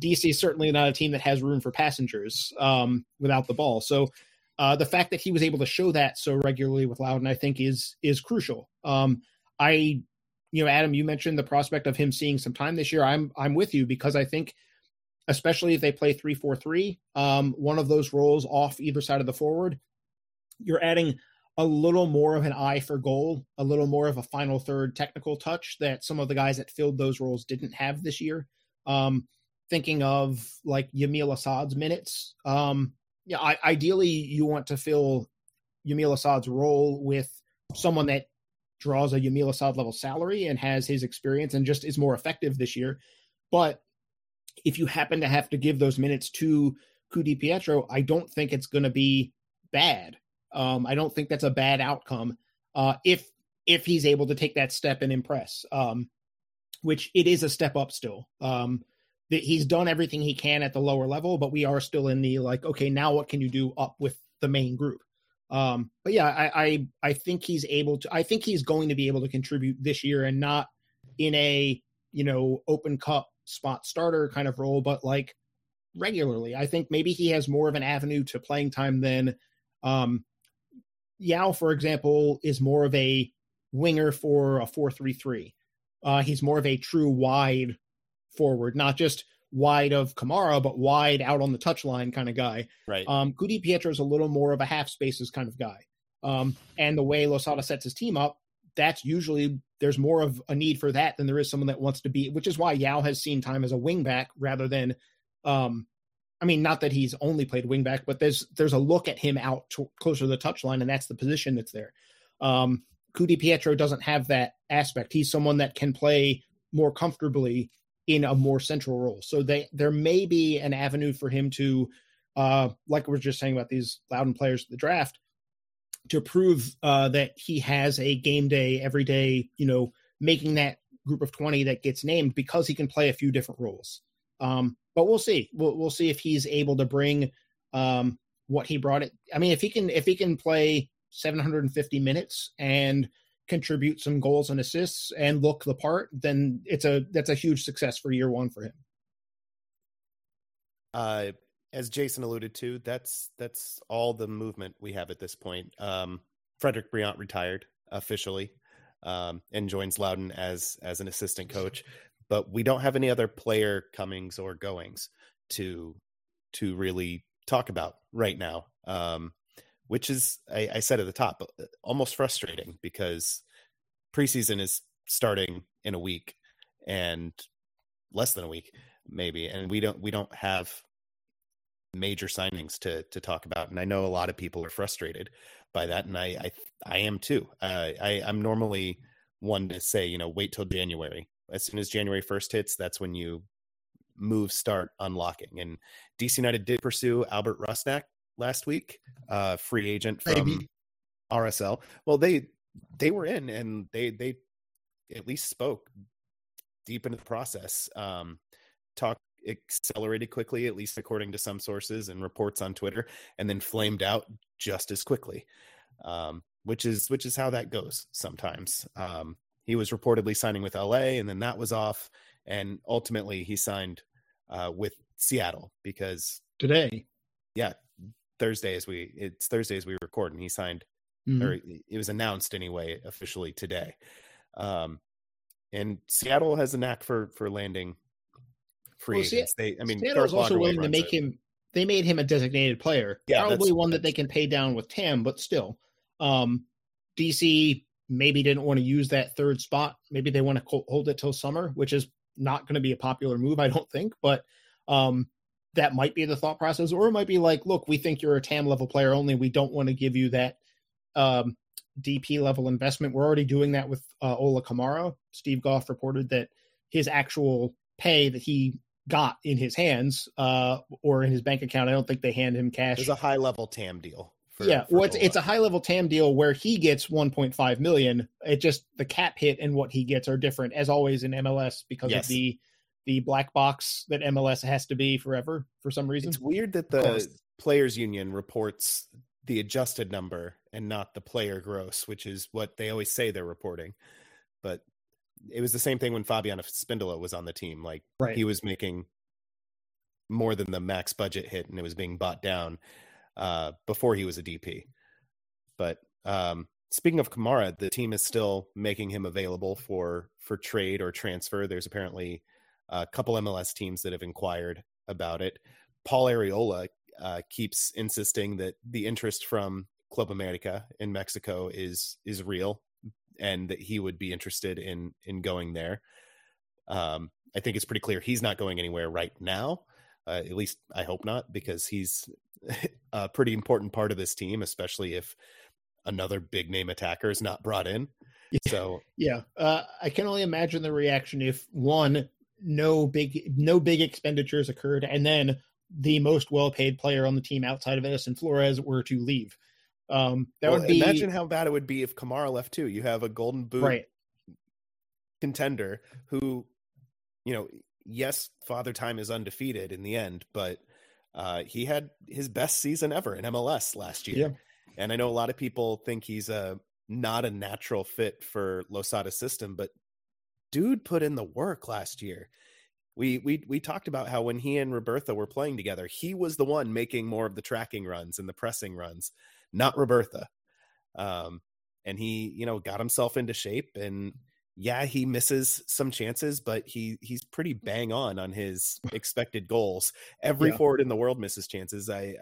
[SPEAKER 1] DC is certainly not a team that has room for passengers um, without the ball. So uh, the fact that he was able to show that so regularly with Loudoun, I think, is is crucial. Um, I, you know, Adam, you mentioned the prospect of him seeing some time this year. I'm I'm with you because I think, especially if they play three four three, um, one of those roles off either side of the forward, you're adding a little more of an eye for goal, a little more of a final third technical touch that some of the guys that filled those roles didn't have this year. Um, thinking of like Yamil Asad's minutes. Um, yeah, I, ideally you want to fill Yamil Asad's role with someone that draws a Yamil Asad level salary and has his experience and just is more effective this year. But if you happen to have to give those minutes to Ku-DiPietro, I don't think it's going to be bad. Um, I don't think that's a bad outcome uh, if if he's able to take that step and impress. Um, which it is a step up still. Um, that he's done everything he can at the lower level, but we are still in the like, okay, now what can you do up with the main group? Um, but yeah, I, I I think he's able to. I think he's going to be able to contribute this year, and not in a you know open cup spot starter kind of role, but like regularly. I think maybe he has more of an avenue to playing time than um, Yow, for example, is more of a winger for a four-three-three. Uh, he's more of a true wide forward, not just wide of Kamara, but wide out on the touchline kind of guy.
[SPEAKER 2] Right.
[SPEAKER 1] Um, Ku-DiPietro is a little more of a half spaces kind of guy. Um, and the way Losada sets his team up, that's usually there's more of a need for that than there is someone that wants to be, which is why Yow has seen time as a wingback rather than, um, I mean, not that he's only played wingback, but there's there's a look at him out to, closer to the touchline, and that's the position that's there. Um, Ku-DiPietro doesn't have that aspect. He's someone that can play more comfortably in a more central role. So they there may be an avenue for him to, uh, like we are just saying about these Loudoun players at the draft, to prove uh, that he has a game day every day. You know, making that group of twenty that gets named because he can play a few different roles. Um, but we'll see. We'll we'll see if he's able to bring um, what he brought it. I mean, if he can if he can play 750 minutes and contribute some goals and assists and look the part, then it's a that's a huge success for year one for him.
[SPEAKER 2] Uh, as Jason alluded to, that's that's all the movement we have at this point. Um, Frederick Brillant retired officially um, and joins Loudoun as as an assistant coach, but we don't have any other player comings or goings to to really talk about right now. Um, which is I, I said at the top uh, almost frustrating because preseason is starting in a week and less than a week maybe and we don't we don't have major signings to to talk about and i know a lot of people are frustrated by that and i i, I am too. Uh, i i'm normally one to say you know wait till january. As soon as january 1st hits that's when you moves start unlocking and dc united did pursue albert rusnak last week, uh, free agent from Maybe. RSL. Well, they they were in and they they at least spoke deep into the process. Um, talk accelerated quickly, at least according to some sources and reports on Twitter, and then flamed out just as quickly. Um, which is which is how that goes sometimes. Um, he was reportedly signing with LA, and then that was off, and ultimately he signed uh, with Seattle because
[SPEAKER 1] today,
[SPEAKER 2] yeah, Thursday as we it's Thursday as we record, and he signed mm-hmm. or it was announced anyway officially today. Um, and Seattle has a knack for for landing free well, agents. They, I mean,
[SPEAKER 1] Seattle's also willing to make it. him. They made him a designated player. Yeah, probably one that they can pay down with Tam, but still, um, DC maybe didn't want to use that third spot. Maybe they want to hold it till summer, which is not going to be a popular move, I don't think. But um, that might be the thought process, or it might be like, look, we think you're a TAM level player only. We don't want to give you that um, DP level investment. We're already doing that with uh, Ola Kamara. Steve Goff reported that his actual pay that he got in his hands uh, or in his bank account, I don't think they hand him cash.
[SPEAKER 2] It's a high level TAM deal.
[SPEAKER 1] For, yeah, for well, it's, it's a high level TAM deal where he gets 1.5 million. It just the cap hit and what he gets are different, as always in MLS because yes. of the the black box that MLS has to be forever for some reason.
[SPEAKER 2] It's weird that the players union reports the adjusted number and not the player gross, which is what they always say they're reporting. But it was the same thing when Fabian Espindola was on the team. Like right. he was making more than the max budget hit and it was being bought down uh, before he was a DP. But um, speaking of Kamara, the team is still making him available for for trade or transfer. There's apparently a couple MLS teams that have inquired about it. Paul Arriola uh, keeps insisting that the interest from Club America in Mexico is is real, and that he would be interested in in going there. Um, I think it's pretty clear he's not going anywhere right now. Uh, at least I hope not, because he's a pretty important part of this team, especially if another big name attacker is not brought in.
[SPEAKER 1] Yeah.
[SPEAKER 2] So
[SPEAKER 1] yeah, uh, I can only imagine the reaction if one no big no big expenditures occurred, and then the most well paid player on the team outside of Edison Flores were to leave. Um, that
[SPEAKER 2] well,
[SPEAKER 1] would be
[SPEAKER 2] imagine how bad it would be if Kamara left too. You have a Golden Boot
[SPEAKER 1] right.
[SPEAKER 2] contender who, you know, yes, Father Time is undefeated in the end, but uh, he had his best season ever in MLS last year.
[SPEAKER 1] Yeah.
[SPEAKER 2] And I know a lot of people think he's a not a natural fit for Losada's system, but dude put in the work last year. We we we talked about how when he and Robertha were playing together, he was the one making more of the tracking runs and the pressing runs, not Robertha. Um, and he, you know, got himself into shape and yeah, he misses some chances, but he he's pretty bang on on his expected goals. Every
[SPEAKER 1] Yeah.
[SPEAKER 2] forward in the world misses chances. I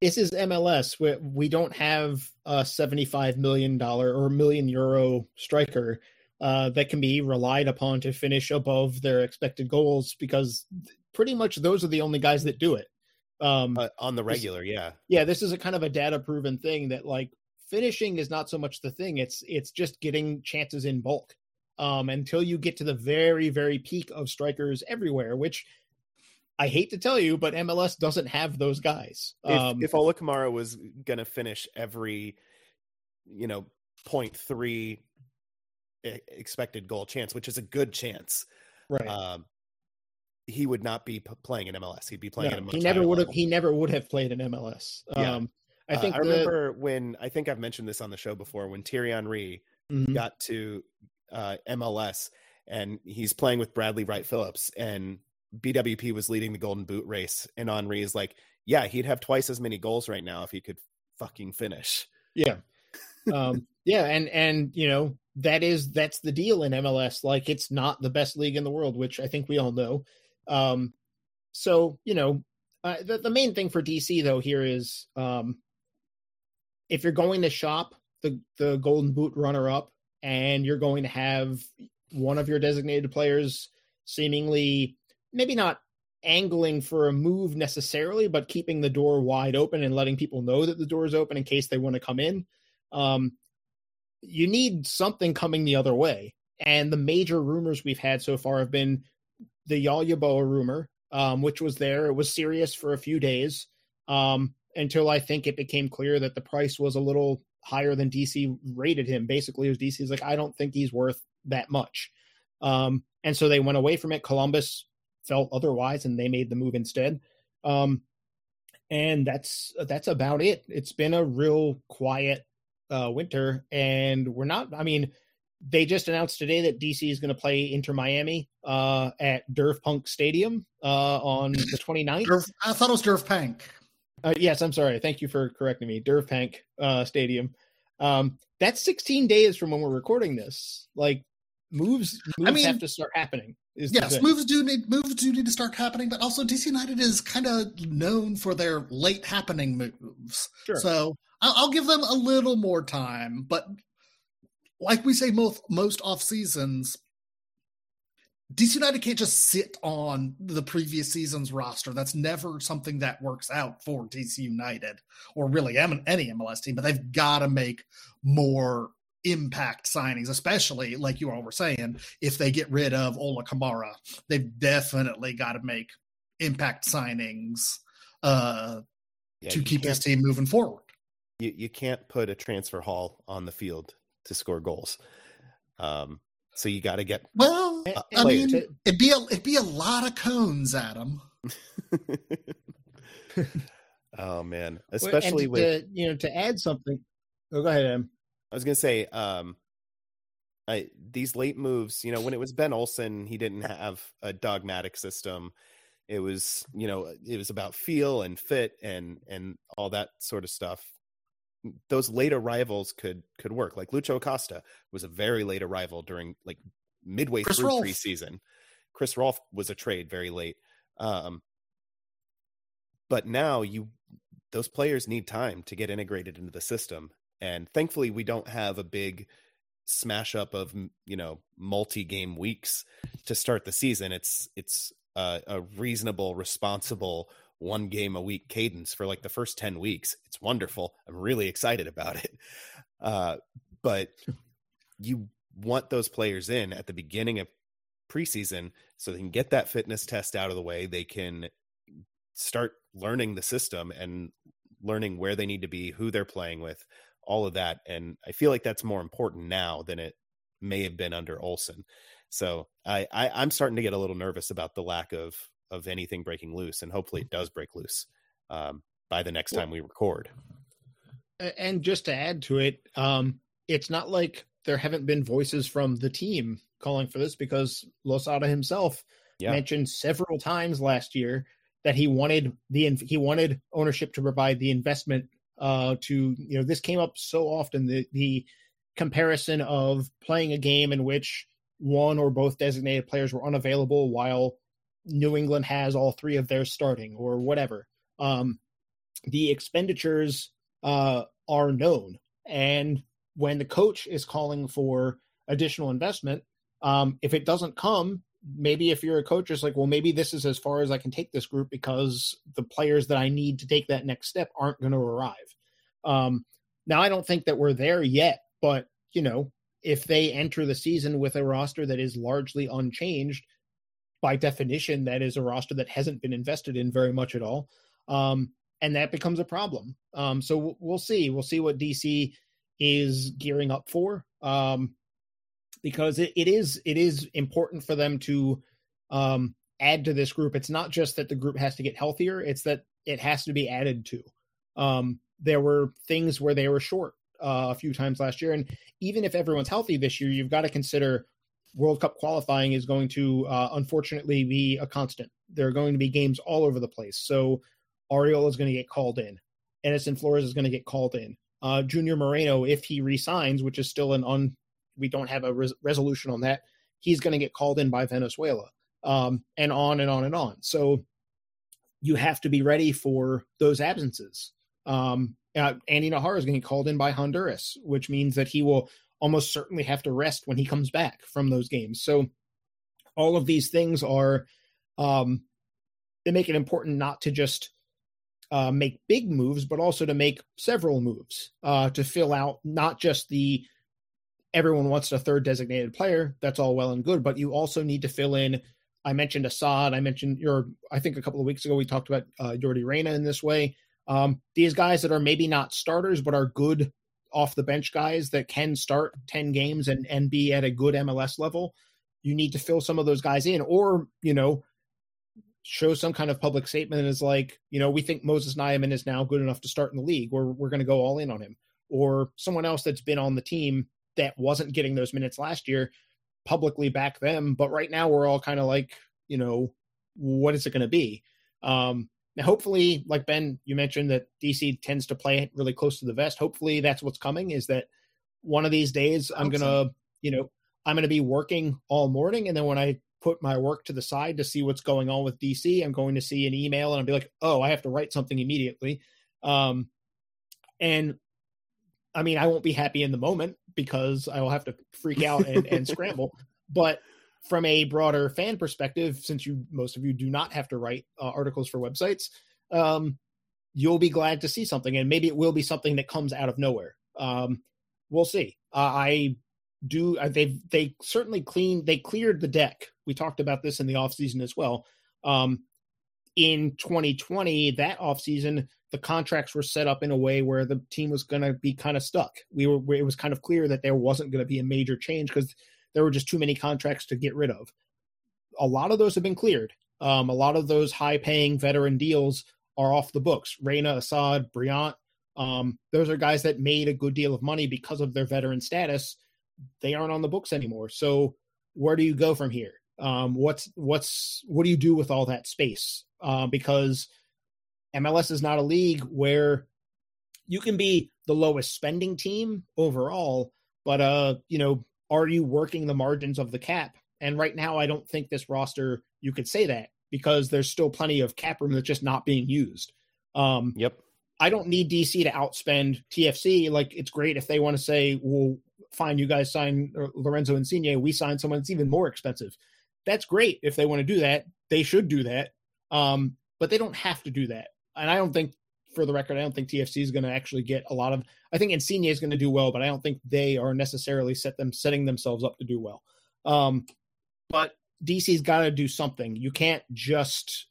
[SPEAKER 1] this is MLS. We, we don't have a seventy-five million dollar or million euro striker uh, that can be relied upon to finish above their expected goals because pretty much those are the only guys that do it. Um,
[SPEAKER 2] uh, on the
[SPEAKER 1] This-
[SPEAKER 2] regular, yeah.
[SPEAKER 1] yeah, this is a kind of a data-proven thing that like finishing is not so much the thing. It's it's just getting chances in bulk. Um, until you get to the very very peak of strikers everywhere, which I hate to tell you, but MLS doesn't have those guys.
[SPEAKER 2] If,
[SPEAKER 1] Um,
[SPEAKER 2] if Ola Kamara was gonna finish every, you know, 0.3 e- expected goal chance, which is a good chance,
[SPEAKER 1] right.
[SPEAKER 2] um, he would not be p- playing in MLS. He'd be playing
[SPEAKER 1] No,
[SPEAKER 2] at a
[SPEAKER 1] he never would have. He never would have played in MLS.
[SPEAKER 2] Yeah.
[SPEAKER 1] Um, I
[SPEAKER 2] Uh,
[SPEAKER 1] think
[SPEAKER 2] I
[SPEAKER 1] the-
[SPEAKER 2] remember when I think I've mentioned this on the show before when Thierry Henry
[SPEAKER 1] Mhm.
[SPEAKER 2] got to uh, MLS and he's playing with Bradley Wright Phillips and BWP was leading the Golden Boot race and Henry is like, yeah, he'd have twice as many goals right now if he could fucking finish.
[SPEAKER 1] Yeah. Um, yeah, and and you know that is that's the deal in MLS. Like it's not the best league in the world, which I think we all know. Um, so you know, uh, the the main thing for DC though here is um, if you're going to shop the the Golden Boot runner up, and you're going to have one of your designated players seemingly maybe not angling for a move necessarily, but keeping the door wide open and letting people know that the door is open in case they want to come in. Um, you need something coming the other way. And the major rumors we've had so far have been the Yaw Yeboah rumor, um, which was there. It was serious for a few days um, until I think it became clear that the price was a little higher than DC rated him. Basically, it was DC's like, I don't think he's worth that much. Um, and so they went away from it. Columbus felt otherwise, and they made the move instead. Um, and that's that's about it. It's been a real quiet uh, winter, and we're not. I mean, they just announced today that DC is going to play Inter Miami uh, at Durf Punk Stadium uh, on the 29th.
[SPEAKER 3] Durf, I thought it was Durf Punk.
[SPEAKER 1] Uh, yes, I'm sorry. Thank you for correcting me. Durf Punk uh, Stadium. Um, that's 16 days from when we're recording this. Like moves, moves
[SPEAKER 3] mean,
[SPEAKER 1] have to start happening.
[SPEAKER 3] Yes, moves do need moves do need to start happening, but also DC United is kind of known for their late happening moves.
[SPEAKER 1] Sure.
[SPEAKER 3] So I'll, I'll give them a little more time, but like we say most most off seasons, DC United can't just sit on the previous season's roster. That's never something that works out for DC United or really any MLS team. But they've got to make more impact signings, especially like you all were saying. If they get rid of Ola Kamara, they've definitely got to make impact signings uh,
[SPEAKER 2] Yeah,
[SPEAKER 3] to keep this team moving forward.
[SPEAKER 2] You, you can't put a transfer hall on the field to score goals. Um, so you got to get
[SPEAKER 3] Well,
[SPEAKER 2] Uh,
[SPEAKER 3] I mean, it'd be a it'd be a lot of cones, Adam.
[SPEAKER 2] oh man,
[SPEAKER 1] And
[SPEAKER 2] especially
[SPEAKER 1] to,
[SPEAKER 2] with
[SPEAKER 1] you know to add something. Oh, go ahead, Em.
[SPEAKER 2] I was gonna say, um, I, these late moves. You know, when it was Ben Olsen, he didn't have a dogmatic system. It was, you know, it was about feel and fit and and all that sort of stuff. Those late arrivals could could work. Like Lucho Acosta was a very late arrival during like midway
[SPEAKER 3] Chris
[SPEAKER 2] through
[SPEAKER 3] Rolfe.
[SPEAKER 2] preseason. Chris Rolfe was a trade very late. Um, but now you those players need time to get integrated into the system. And thankfully, we don't have a big smash up of you know multi game weeks to start the season. It's it's a, a reasonable, responsible one game a week cadence for like the first 10 weeks. It's wonderful. I'm really excited about it. Uh, but you want those players in at the beginning of preseason so they can get that fitness test out of the way. They can start learning the system and learning where they need to be, who they're playing with, all of that. And I feel like that's more important now than it may have been under Olsen. So I, I I'm starting to get a little nervous about the lack of of anything breaking loose, and hopefully it does break loose um, by the next time we record.
[SPEAKER 1] And just to add to it, um, it's not like there haven't been voices from the team calling for this because Losada himself yeah. mentioned several times last year that he wanted the he wanted ownership to provide the investment uh, to you know this came up so often the the comparison of playing a game in which one or both designated players were unavailable while New England has all three of their starting or whatever. Um, the expenditures uh, are known, and when the coach is calling for additional investment, um, if it doesn't come, maybe if you're a coach, it's like, well, maybe this is as far as I can take this group because the players that I need to take that next step aren't going to arrive. Um, now, I don't think that we're there yet, but you know, if they enter the season with a roster that is largely unchanged, by definition, that is a roster that hasn't been invested in very much at all. Um, and that becomes a problem. Um, so we'll see. We'll see what DC is gearing up for. Um, because it, it is it is important for them to um, add to this group. It's not just that the group has to get healthier; it's that it has to be added to. Um, there were things where they were short uh, a few times last year, and even if everyone's healthy this year, you've got to consider World Cup qualifying is going to uh, unfortunately be a constant. There are going to be games all over the place. So Arriola is going to get called in. Edison Flores is going to get called in. Uh, Junior Moreno, if he resigns, which is still an un, we don't have a res- resolution on that, he's going to get called in by Venezuela, um, and on and on and on. So you have to be ready for those absences. Um, uh, Andy Najar is going to get called in by Honduras, which means that he will almost certainly have to rest when he comes back from those games. So all of these things are um, they make it important not to just uh, make big moves, but also to make several moves uh, to fill out not just the everyone wants a third designated player. That's all well and good, but you also need to fill in. I mentioned Asad. I mentioned your. I think a couple of weeks ago we talked about uh, Yordy Reyna in this way. Um, these guys that are maybe not starters but are good off the bench guys that can start 10 games and, and be at a good MLS level, you need to fill some of those guys in or, you know, show some kind of public statement is like, you know, we think Moses Nyeman is now good enough to start in the league. We're, we're going to go all in on him. Or someone else that's been on the team that wasn't getting those minutes last year, publicly back them. But right now we're all kind of like, you know, what is it going to be? Um, now, hopefully, like Ben, you mentioned that DC tends to play really close to the vest. Hopefully, that's what's coming. Is that one of these days I'm gonna, so. you know, I'm gonna be working all morning, and then when I put my work to the side to see what's going on with DC, I'm going to see an email and I'll be like, oh, I have to write something immediately. Um, and I mean, I won't be happy in the moment because I will have to freak out and, and scramble. But from a broader fan perspective, since you most of you do not have to write uh, articles for websites, um, you'll be glad to see something, and maybe it will be something that comes out of nowhere. Um, we'll see. Uh, I do. Uh, they they certainly cleaned. They cleared the deck. We talked about this in the off season as well. Um, in 2020, that off season, the contracts were set up in a way where the team was going to be kind of stuck. We were. It was kind of clear that there wasn't going to be a major change because there were just too many contracts to get rid of. A lot of those have been cleared. Um, a lot of those high paying veteran deals are off the books. Reyna, Asad, Brillant, um, those are guys that made a good deal of money because of their veteran status. They aren't on the books anymore. So where do you go from here? Um, what's what's what do you do with all that space? Uh, because MLS is not a league where you can be the lowest spending team overall, but uh, you know, are you working the margins of the cap? And right now, I don't think this roster you could say that because there's still plenty of cap room that's just not being used. Um,
[SPEAKER 2] yep.
[SPEAKER 1] I don't need DC to outspend TFC. Like it's great if they want to say, "Well, fine, you guys sign Lorenzo Insigne, we sign someone that's even more expensive." That's great if they want to do that. They should do that, um, but they don't have to do that. And I don't think, for the record, I don't think TFC is going to actually get a lot of. I think Insigne is going to do well, but I don't think they are necessarily set them setting themselves up to do well. Um, but DC's got to do something. You can't just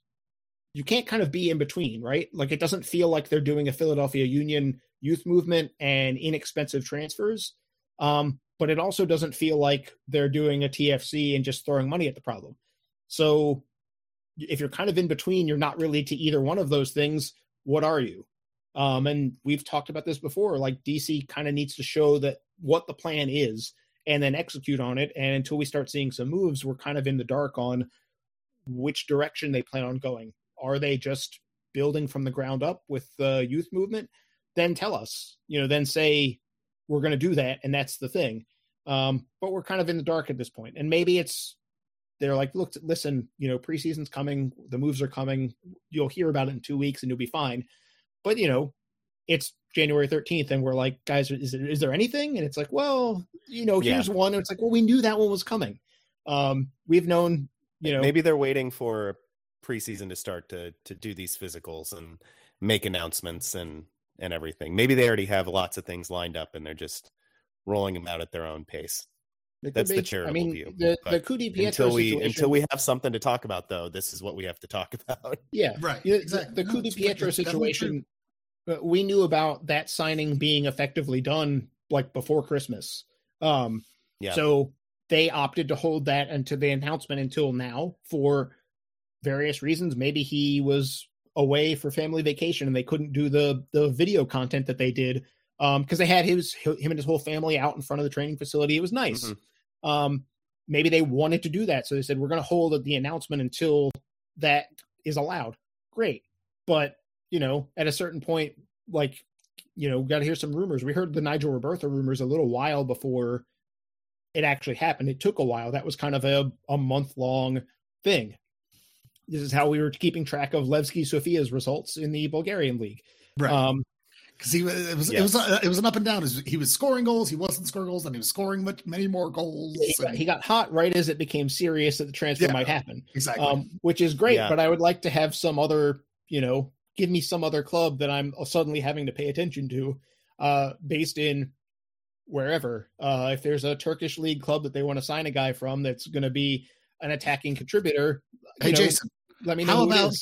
[SPEAKER 1] you can't kind of be in between, right? Like it doesn't feel like they're doing a Philadelphia Union youth movement and inexpensive transfers. Um, but it also doesn't feel like they're doing a TFC and just throwing money at the problem. So if you're kind of in between, you're not really to either one of those things. What are you? Um, and we've talked about this before. Like DC kind of needs to show that what the plan is and then execute on it. And until we start seeing some moves, we're kind of in the dark on which direction they plan on going. Are they just building from the ground up with the youth movement? Then tell us, you know, then say we're going to do that, and that's the thing. Um, but we're kind of in the dark at this point, and maybe it's they're like, look, listen, you know, preseason's coming, the moves are coming. You'll hear about it in two weeks, and you'll be fine. But you know, it's January 13th, and we're like, guys, is there, is there anything? And it's like, well, you know, here's yeah. one. And it's like, well, we knew that one was coming. Um, we've known, you know,
[SPEAKER 2] maybe they're waiting for preseason to start to to do these physicals and make announcements and and everything. Maybe they already have lots of things lined up and they're just rolling them out at their own pace. That's the charitable I mean, view.
[SPEAKER 1] The, the
[SPEAKER 2] Ku-DiPietro until we situation, until we have something to talk about, though, this is what we have to talk about.
[SPEAKER 1] Yeah,
[SPEAKER 3] right.
[SPEAKER 1] Exactly. The, the no, Ku-DiPietro situation, uh, we knew about that signing being effectively done like before Christmas. Um, yeah. So they opted to hold that until the announcement until now for various reasons. Maybe he was away for family vacation and they couldn't do the the video content that they did because um, they had his him and his whole family out in front of the training facility. It was nice. Mm-hmm. Um, maybe they wanted to do that, so they said we're going to hold the announcement until that is allowed. Great, but you know, at a certain point, like you know, we got to hear some rumors. We heard the Nigel Robertha rumors a little while before it actually happened. It took a while. That was kind of a, a month long thing. This is how we were keeping track of Levski Sofia's results in the Bulgarian league.
[SPEAKER 3] Right. Um, because he was it was yes. it was uh, it was an up and down. He was scoring goals, he wasn't scoring goals, and he was scoring much, many more goals.
[SPEAKER 1] He got, he got, hot right as it became serious that the transfer yeah, might happen.
[SPEAKER 3] Exactly, um,
[SPEAKER 1] which is great. Yeah. But I would like to have some other, you know, give me some other club that I'm suddenly having to pay attention to, uh, based in wherever. Uh, if there's a Turkish league club that they want to sign a guy from that's going to be an attacking contributor,
[SPEAKER 3] hey know, Jason, let me know. How about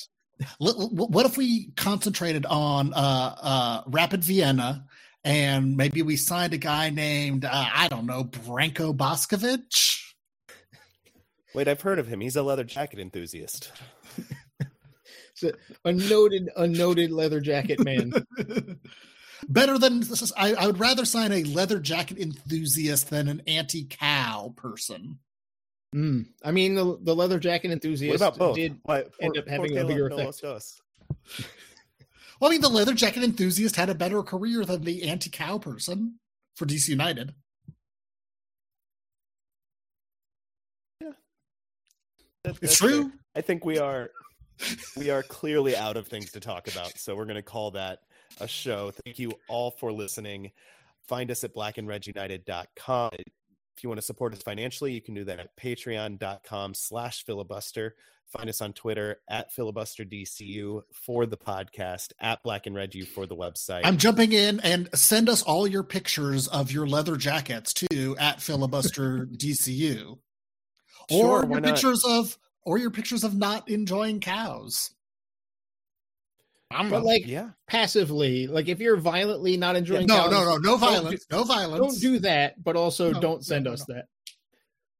[SPEAKER 3] what if we concentrated on uh, uh, Rapid Vienna and maybe we signed a guy named uh, I don't know Branko Boskovic?
[SPEAKER 2] Wait, I've heard of him. He's a leather jacket enthusiast.
[SPEAKER 1] so, a noted, a noted leather jacket man.
[SPEAKER 3] Better than I, I would rather sign a leather jacket enthusiast than an anti-cow person.
[SPEAKER 1] Mm. I mean, the the leather jacket enthusiast what about both? did Why, end up having a bigger effect.
[SPEAKER 3] well, I mean, the leather jacket enthusiast had a better career than the anti-cow person for DC United.
[SPEAKER 2] Yeah, that, it's true. Fair. I think we are we are clearly out of things to talk about, so we're going to call that a show. Thank you all for listening. Find us at blackandredunited.com if you want to support us financially, you can do that at patreon.com slash filibuster. Find us on Twitter at filibusterdcu for the podcast, at Black and Red U for the website.
[SPEAKER 3] I'm jumping in and send us all your pictures of your leather jackets too at filibusterdcu. Sure, or your pictures of or your pictures of not enjoying cows.
[SPEAKER 1] I'm but like yeah. passively, like if you're violently not enjoying,
[SPEAKER 3] no, cows, no, no, no violence, do, no violence.
[SPEAKER 1] Don't do that, but also no, don't send no, us that.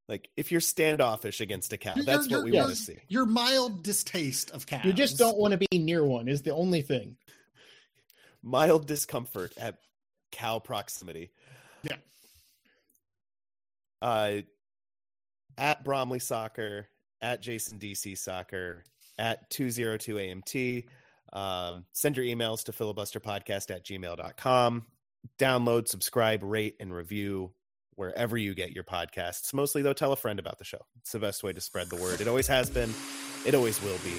[SPEAKER 2] Like if you're standoffish against a cow, you're, that's what we want to see.
[SPEAKER 3] Your mild distaste of cows.
[SPEAKER 1] You just don't want to be near one. Is the only thing.
[SPEAKER 2] Mild discomfort at cow proximity.
[SPEAKER 3] Yeah.
[SPEAKER 2] Uh, at Bromley Soccer, at Jason DC Soccer, at 202 AMT. Um, send your emails to filibusterpodcast at gmail.com. Download, subscribe, rate, and review wherever you get your podcasts. Mostly, though, tell a friend about the show. It's the best way to spread the word. It always has been, it always will be.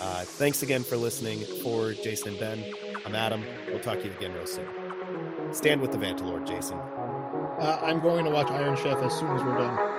[SPEAKER 2] Uh, thanks again for listening. For Jason and Ben, I'm Adam. We'll talk to you again real soon. Stand with the Vantalord, Jason.
[SPEAKER 1] Uh, I'm going to watch Iron Chef as soon as we're done.